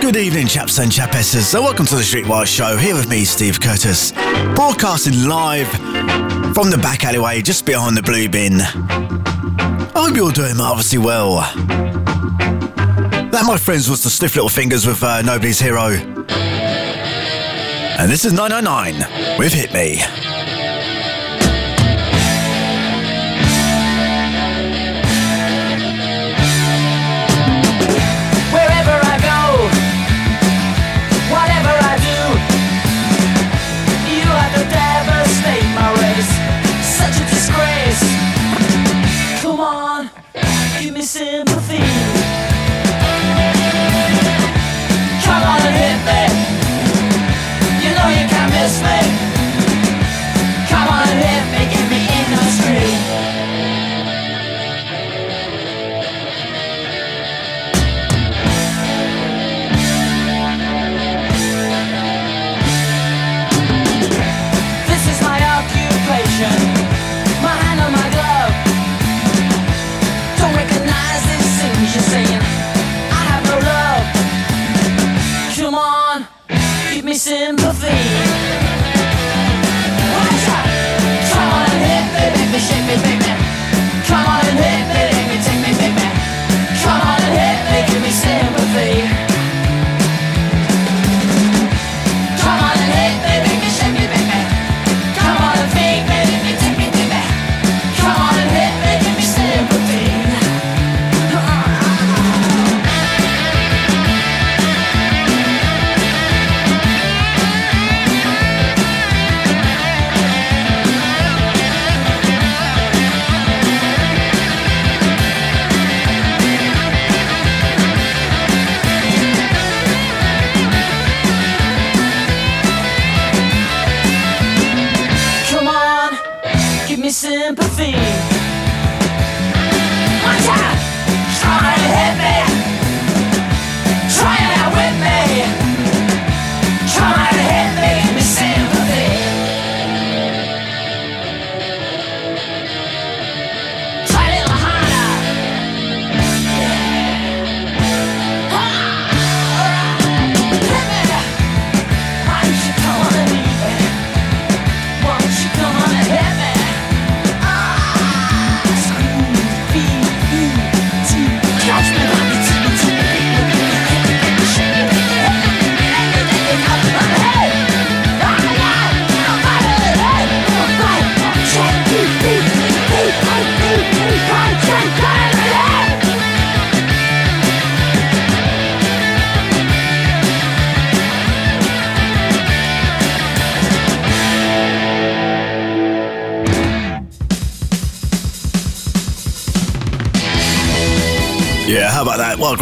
good evening, chaps and chapesses. So, welcome to the Streetwise Show. Here with me, Steve Curtis, broadcasting live from the back alleyway just behind the blue bin. I hope you're doing marvellously well. That, my friends, was the Stiff Little Fingers with uh, Nobody's Hero. And this is 909 with Hit Me.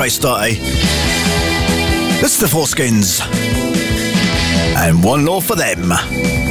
What a great start, eh? This is the 4-Skins. And one law for them.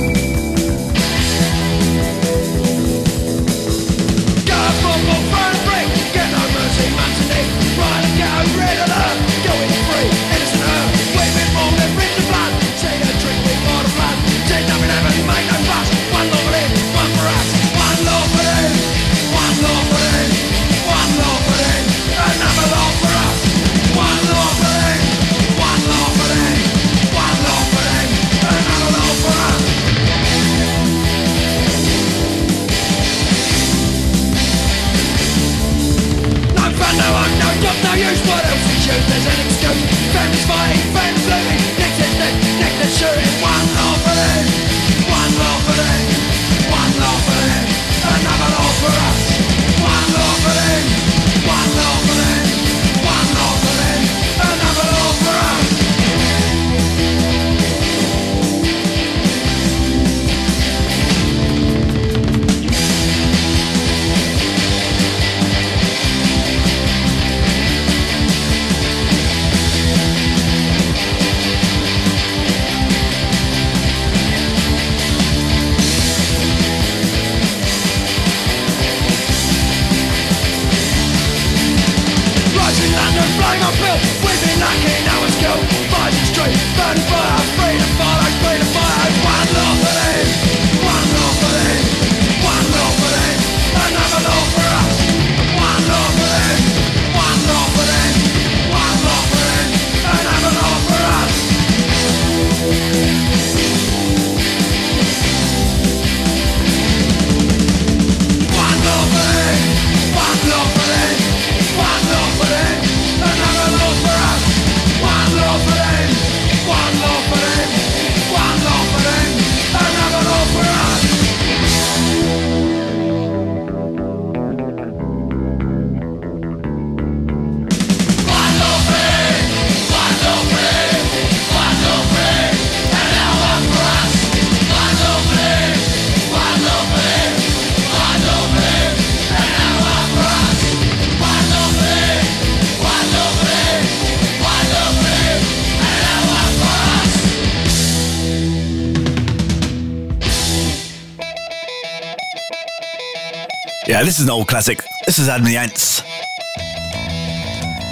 Yeah, this is an old classic. This is Adam the Ants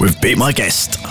with Beat My Guest.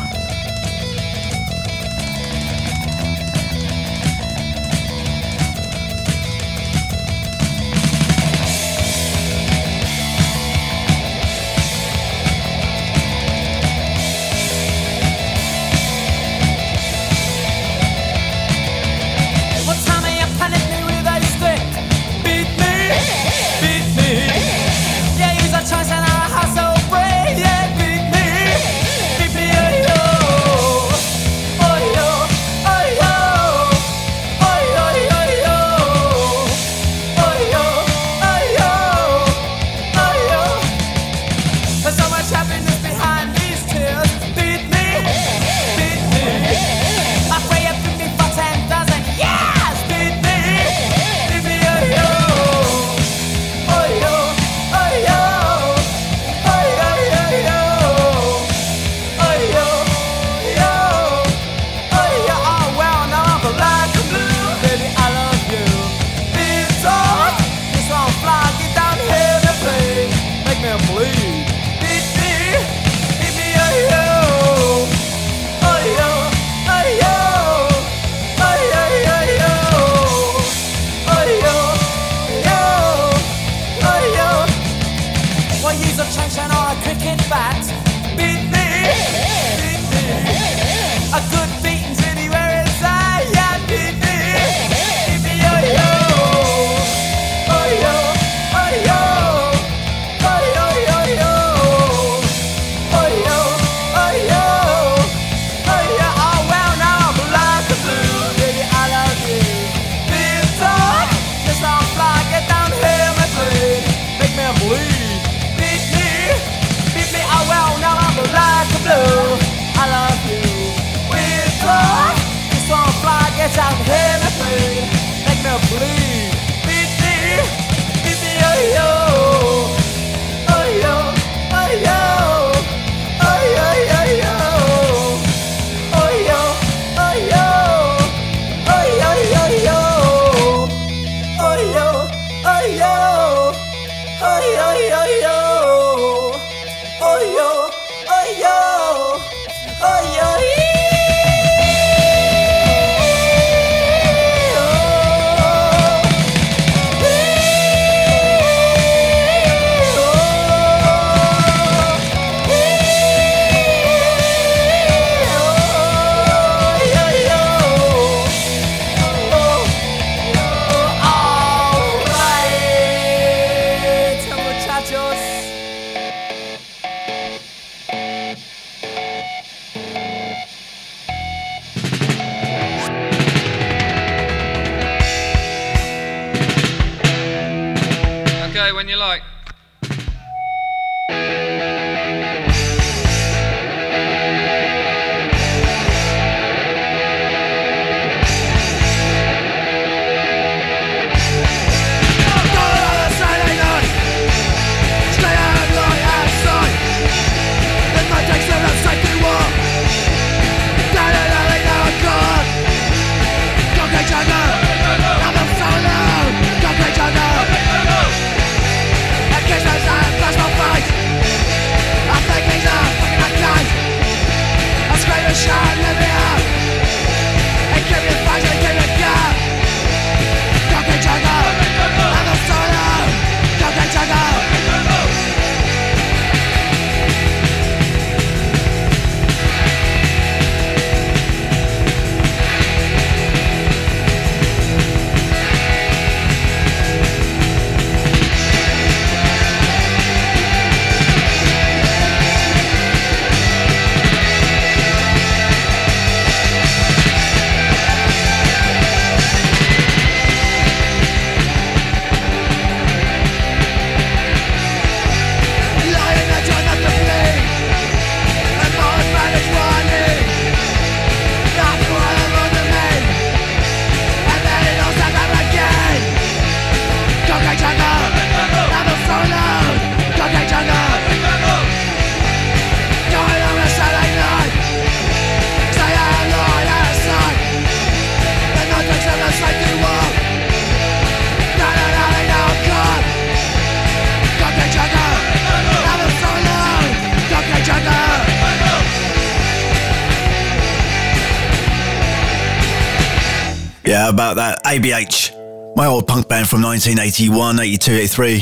about that. ABH, my old punk band from 1981, 82, 83.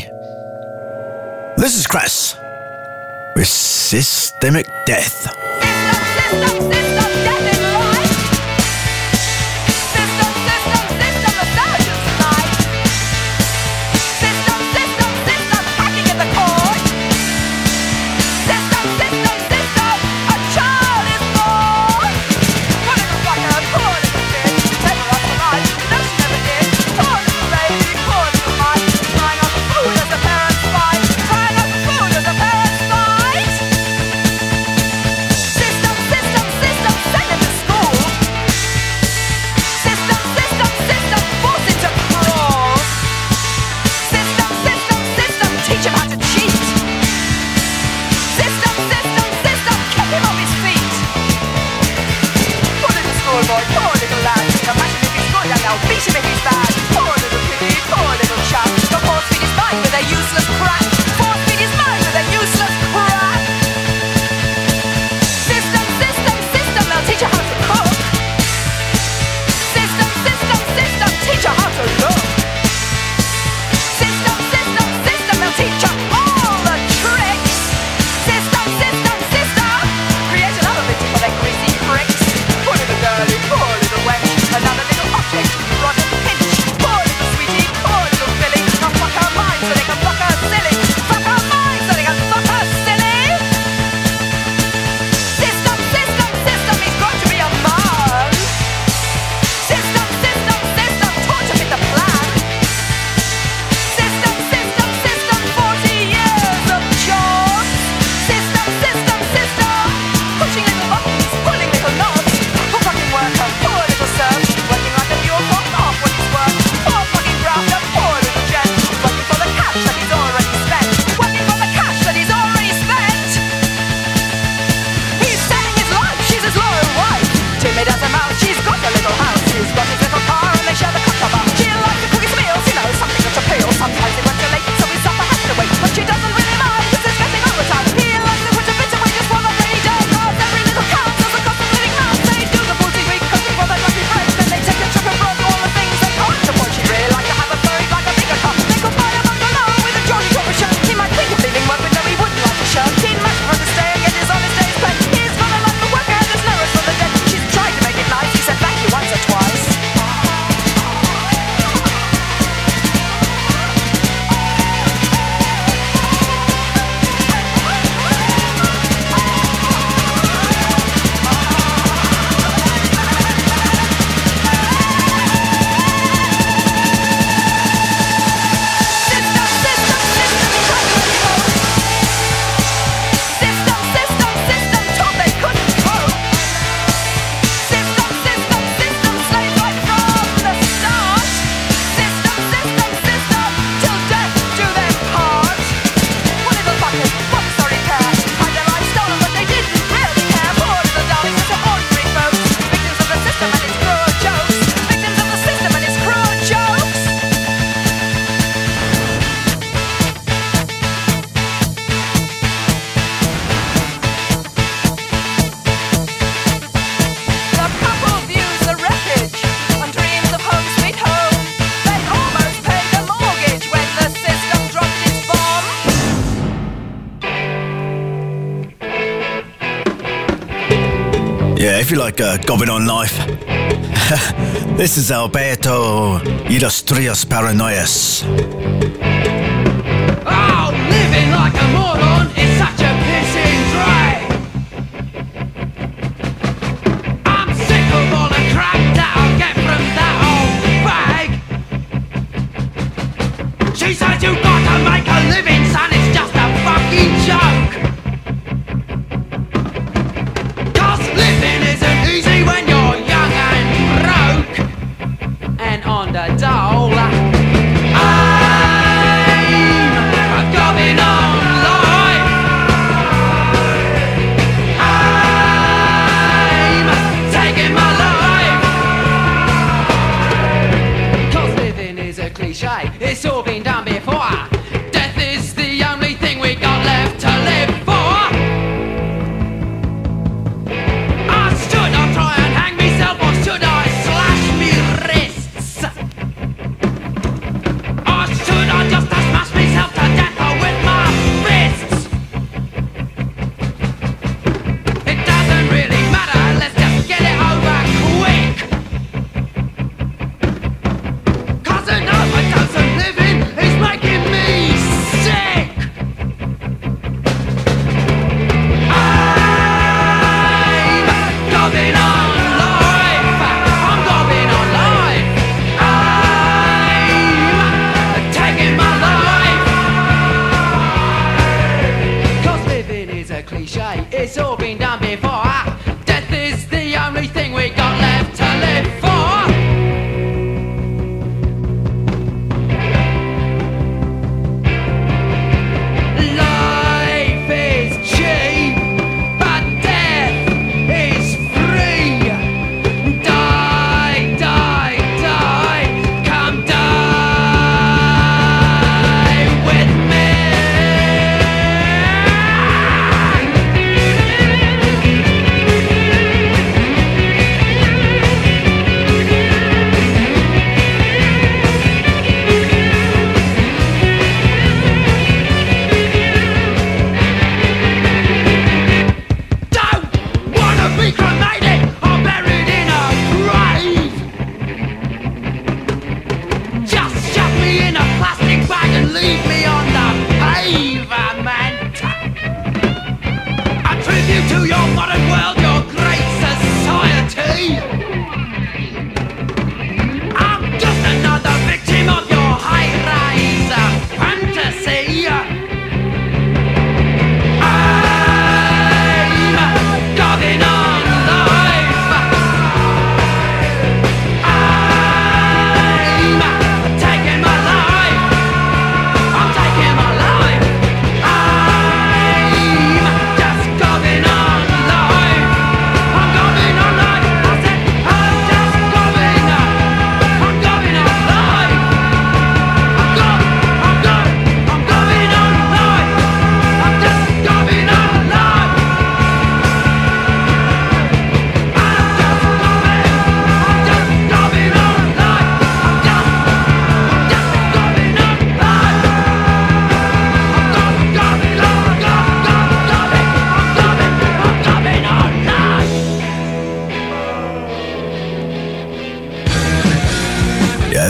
This is Crass with Systemic Death. System, system, system. Yeah, if you like uh, going on life. this is Alberto y Lost Trios Paranoias.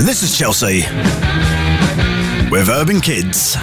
And this is Chelsea with Urban Kids.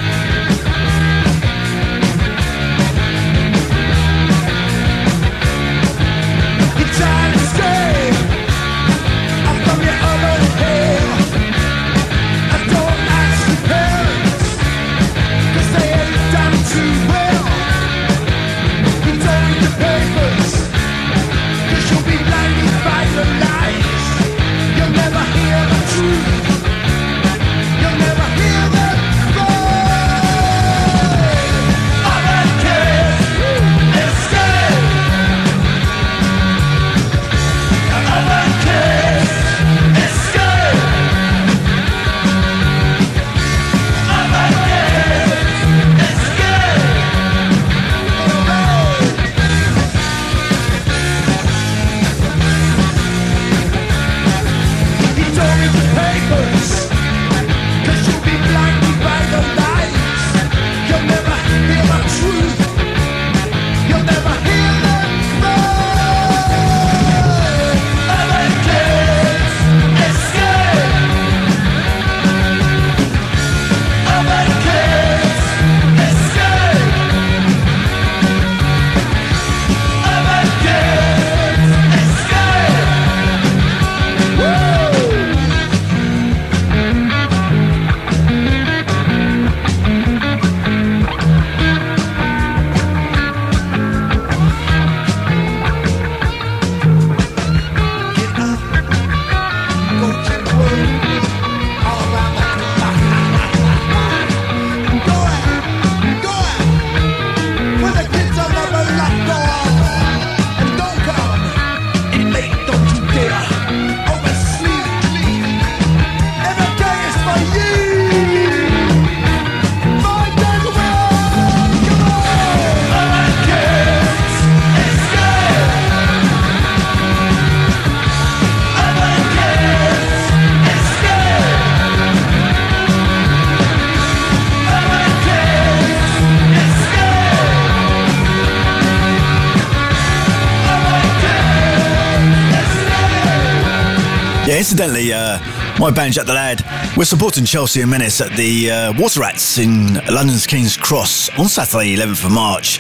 Incidentally, uh, my band Jack the Lad, we're supporting Chelsea and Menace at the uh, Water Rats in London's King's Cross on Saturday, 11th of March.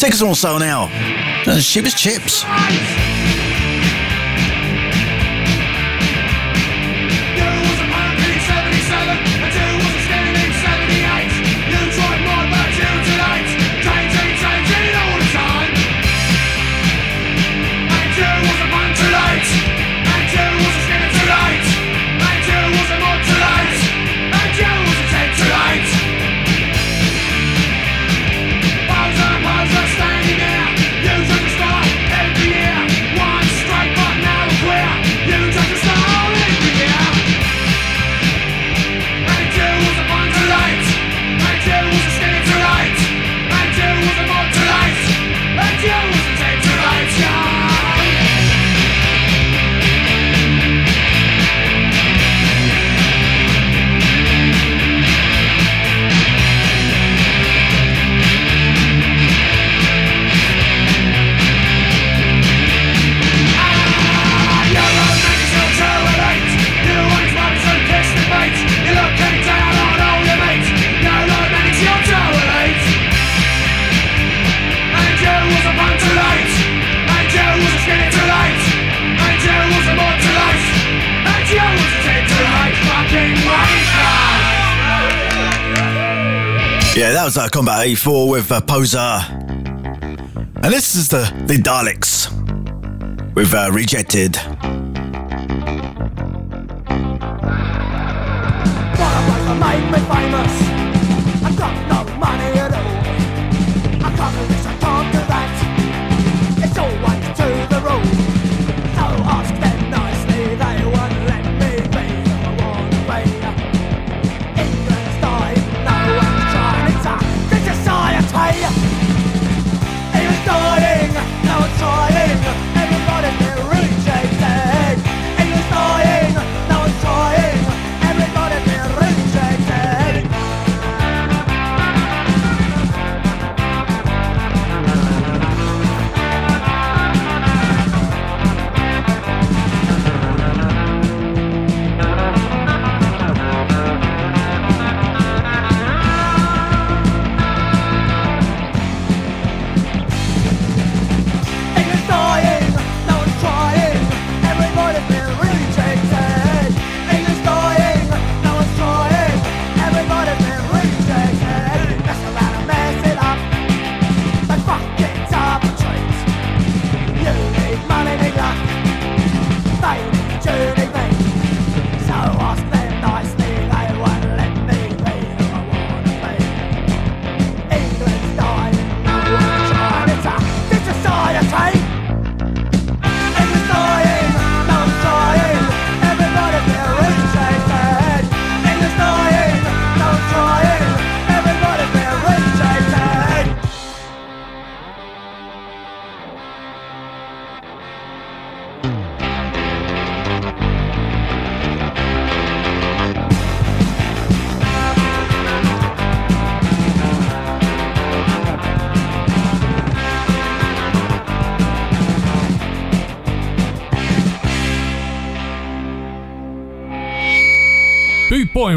Tickets are on sale now. As cheap chips. Bowser Combat 84 with uh, Poser. And this is the, the Daleks with uh, Rejected. Famous. I got no money at all. I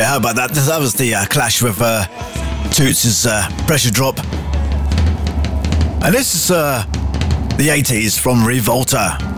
how about that? That was the uh, clash with uh, Toots' uh, pressure drop. And this is uh, the 80s from Revolta.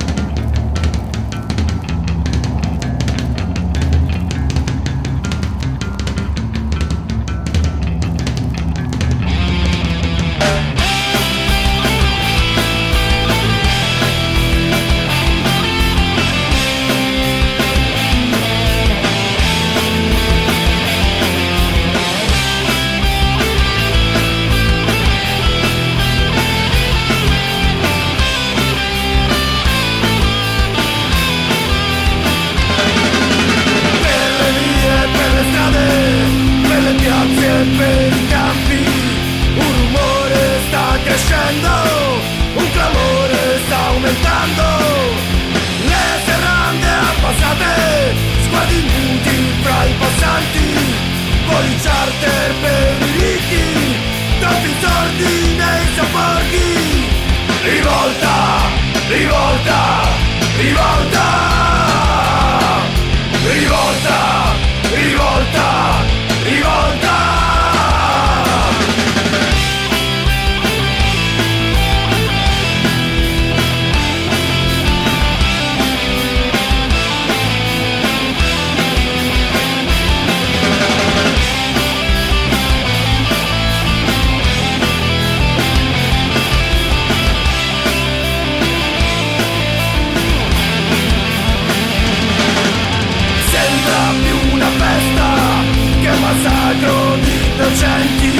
innocenti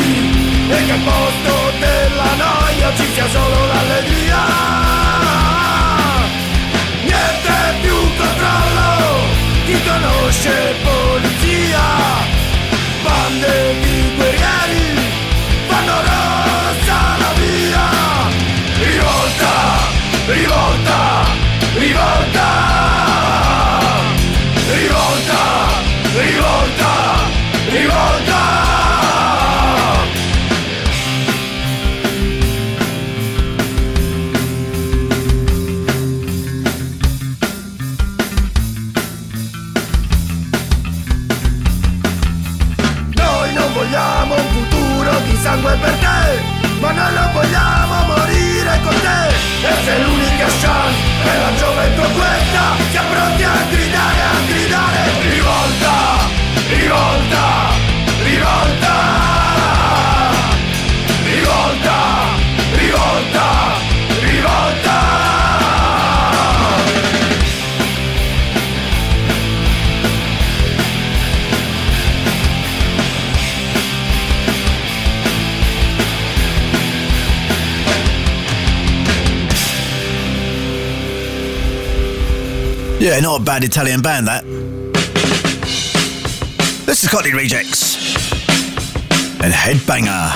e che al posto della noia ci sia solo l'allegria. Niente più controllo, chi conosce poi la gioventù questa siamo pronti a gridare, a gridare Rivolta, rivolta. Yeah, not a bad Italian band, that. This is Cockney Rejects and Headbanger.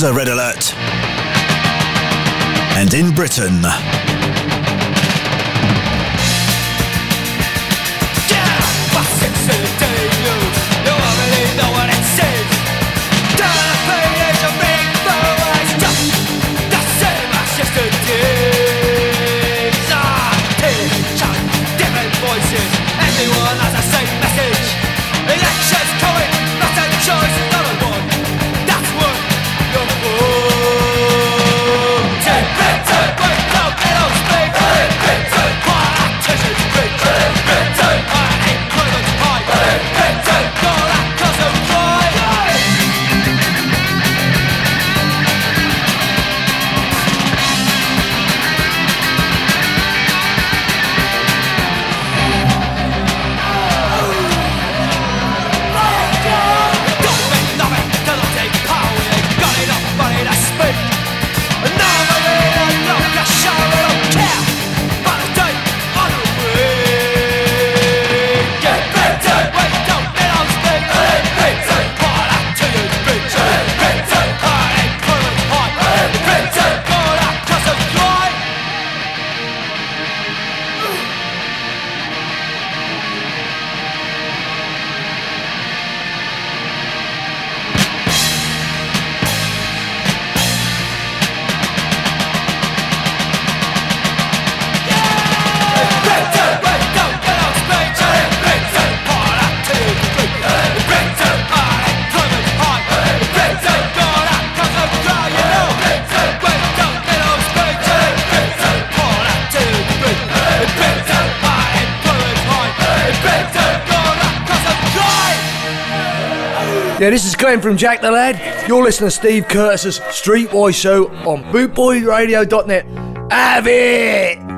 is a red alert. And in Britain. Glenn from Jack the Lad. You're listening to Steve Curtis's Street Boy Show on bootboyradio.net. Have it!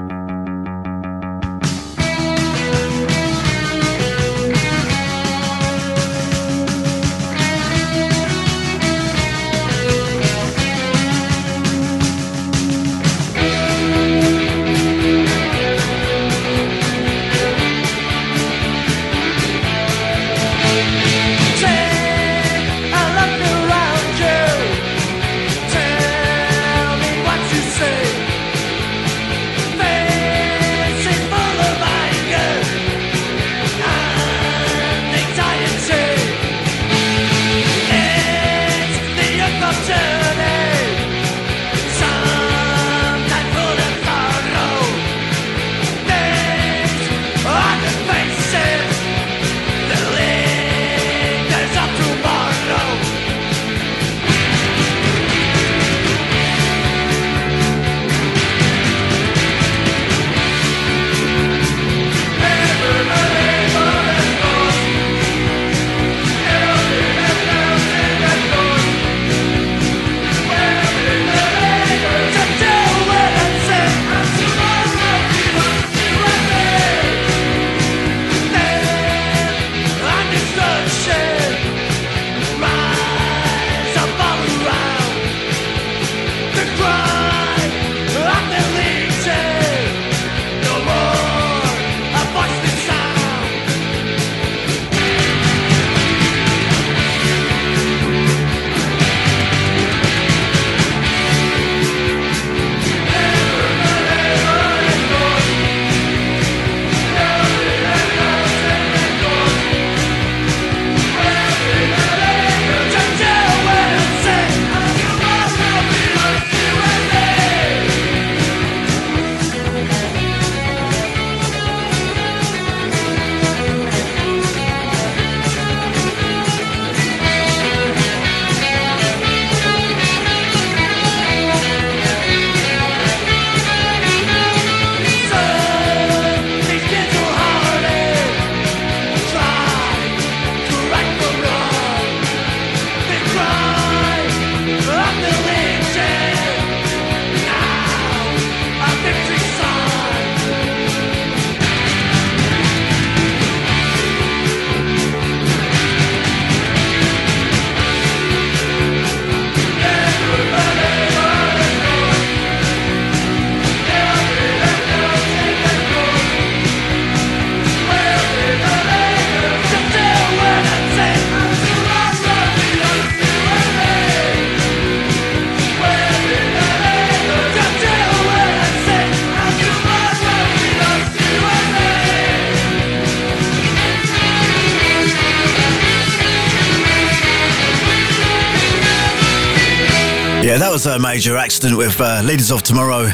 Yeah, that was a major accident with uh, Leaders of Tomorrow.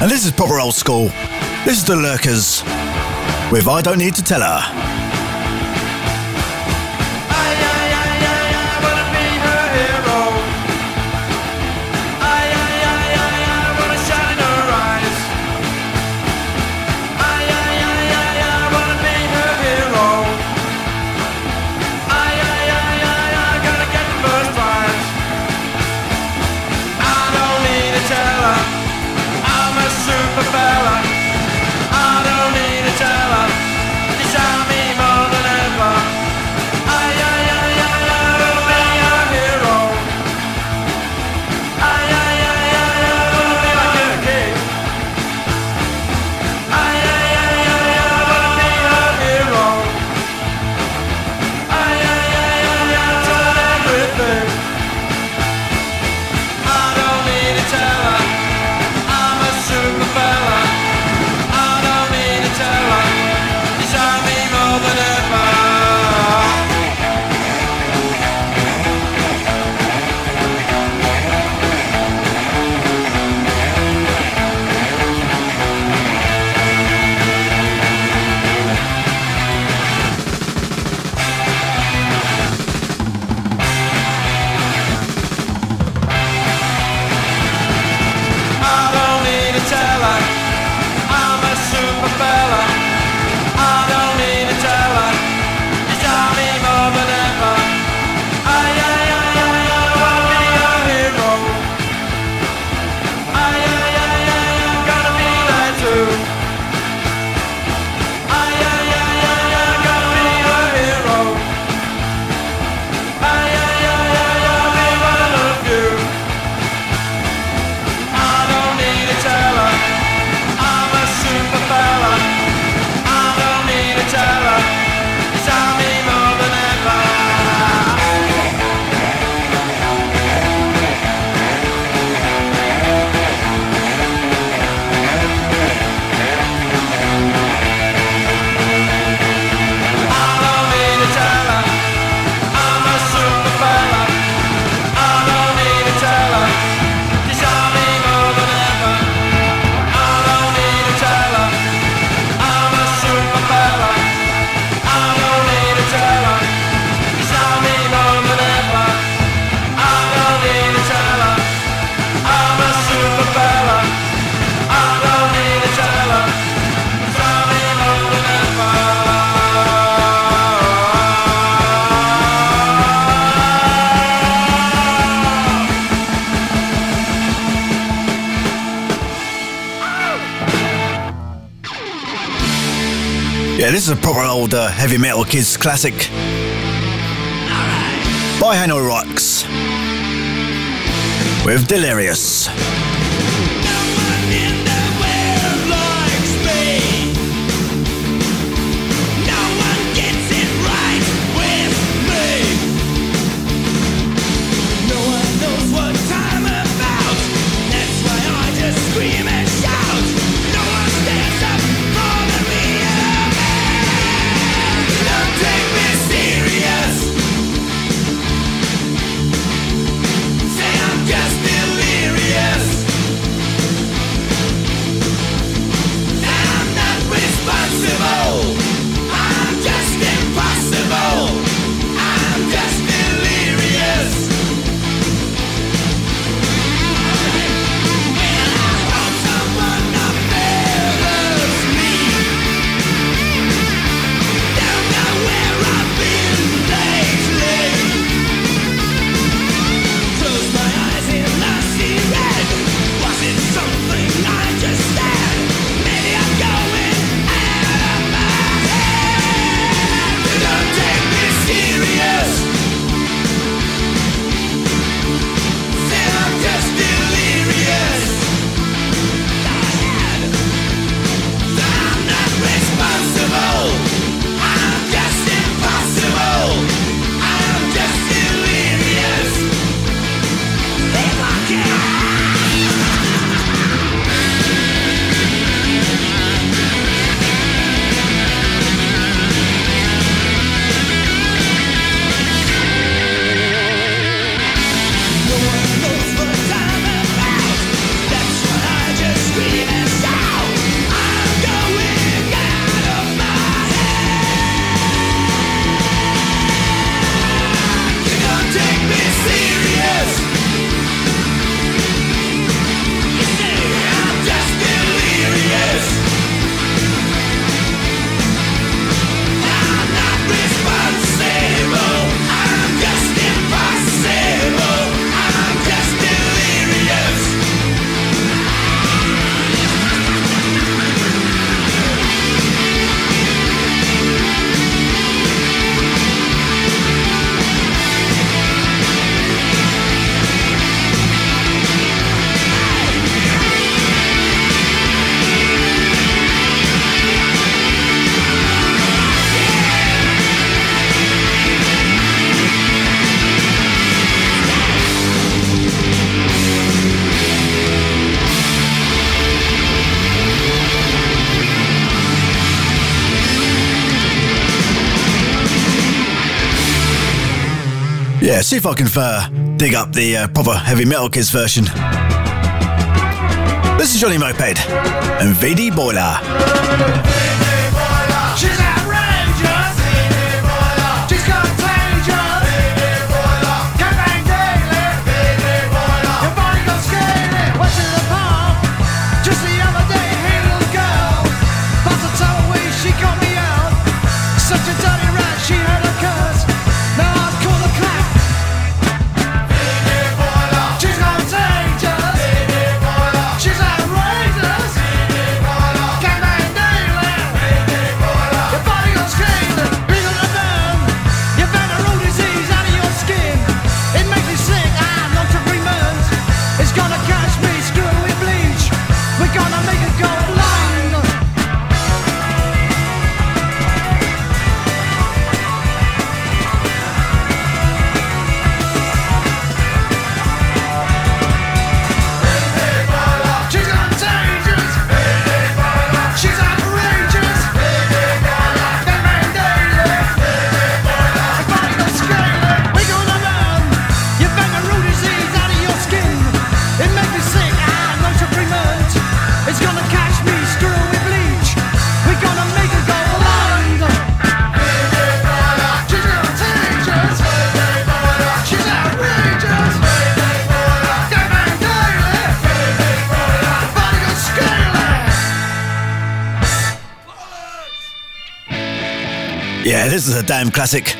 And this is proper old school. This is the Lurkers with I Don't Need to Tell Her. Uh, heavy metal kids classic. By Hanoi Rocks. With delirious see if I can uh, dig up the uh, proper Heavy Metal Kids version. This is Johnny Moped and VD Boiler. Yeah, this is a damn classic.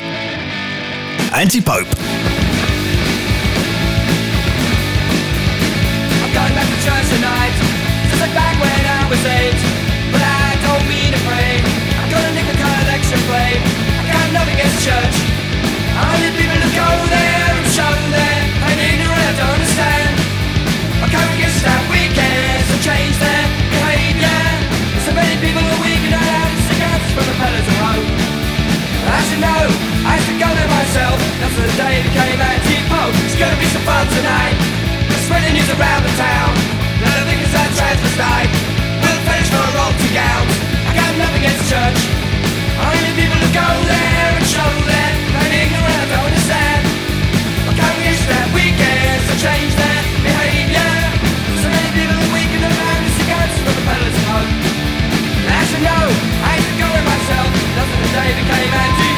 Anti Pope. gun myself. That's the day it became anti-pope. It's gonna be some fun tonight. We're spreading news around the town. None of it is that transvestite. We'll finish for a to gown. I got nothing against church. Only people who go there and show their plain ignorance don't understand. But can we wish that we can to change that behaviour? So many people are weakened around the cigars from the pedalers home. And I should know, I ain't going with myself. That's the day became anti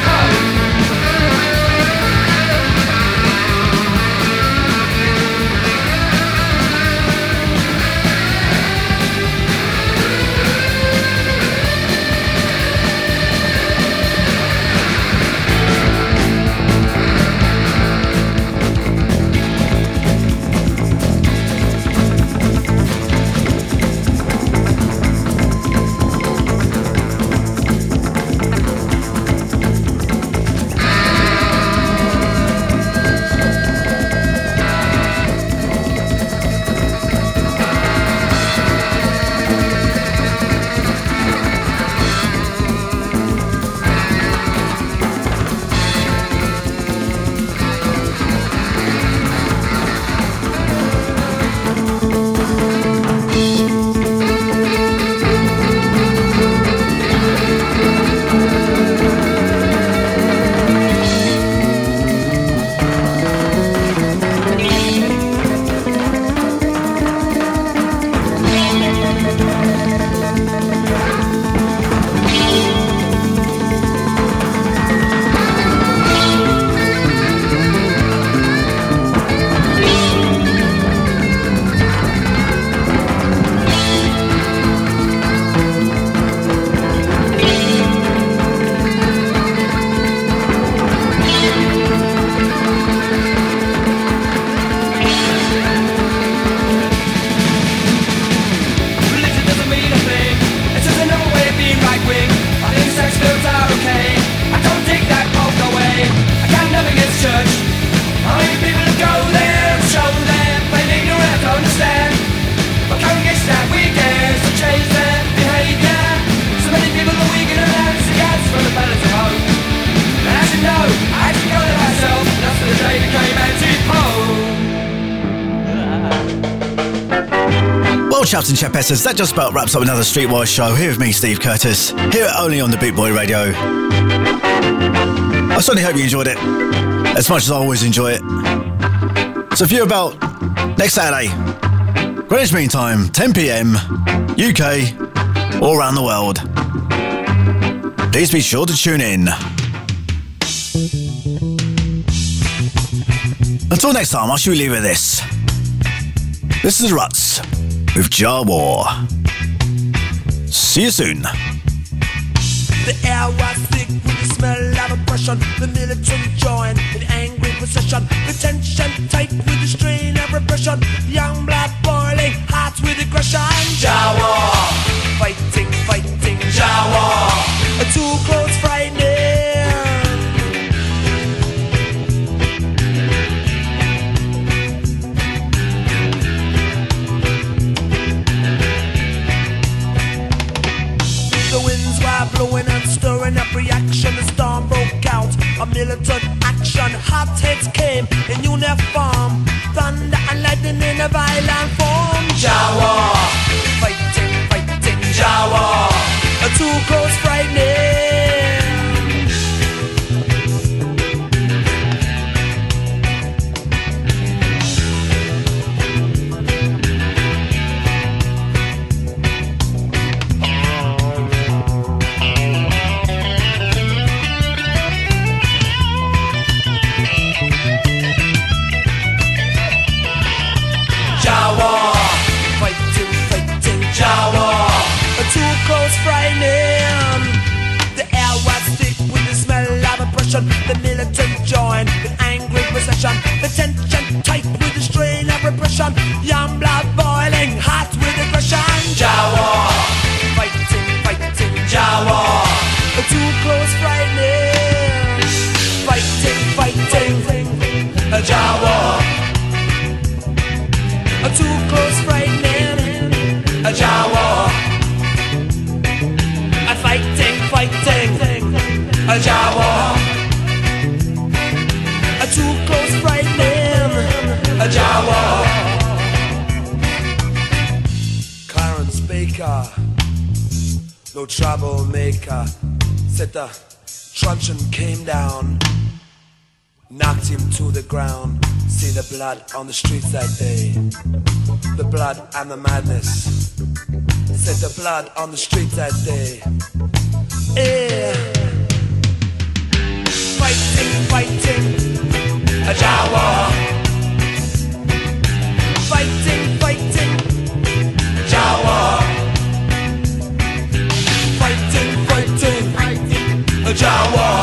Shouts and Chapesses, that just about wraps up another Streetwise show. Here with me, Steve Curtis, here only on the Boot Boy Radio. I certainly hope you enjoyed it, as much as I always enjoy it. So, if you're about next Saturday, Greenwich Mean Time, 10 pm, UK, all around the world, please be sure to tune in. Until next time, I shall leave with this. This is Ruts with Jar. See you soon. The air was thick with the smell of oppression. The militant joined in angry procession. The tension tight with the strain of repression. Young blood boiling, hearts with aggression. Jah War, fighting, fighting, Jah War. Too close, frightening. Blowing and stirring up reaction. The storm broke out. A militant action. Hot heads came in uniform. Thunder and lightning in a violent form. Jah War. Fighting, fighting, Jah War. Too close, frightening. Troublemaker Said the truncheon came down knocked him to the ground. See the blood on the streets that day. The blood and the madness. Said the blood on the streets that day. Yeah. Fighting, fighting, a Jah War. Fighting, a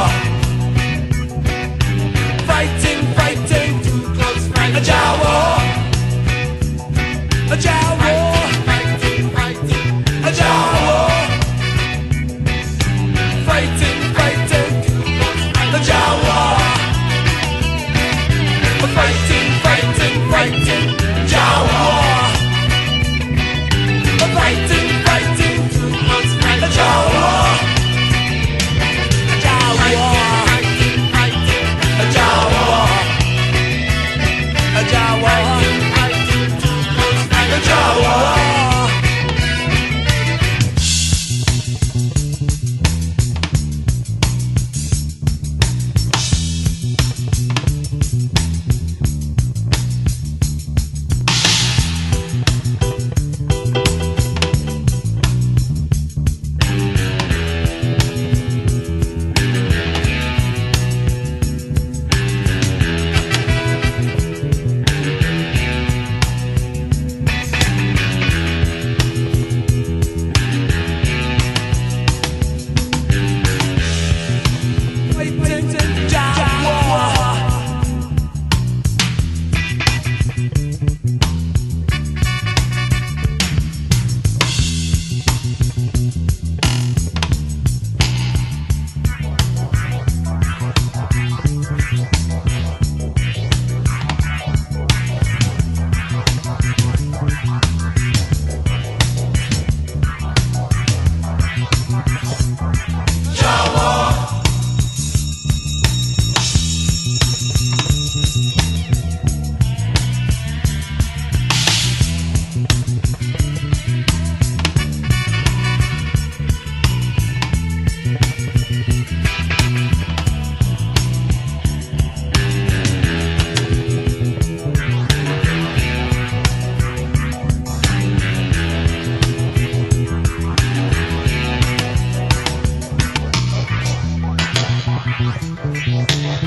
Thank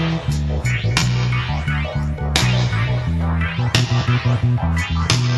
you.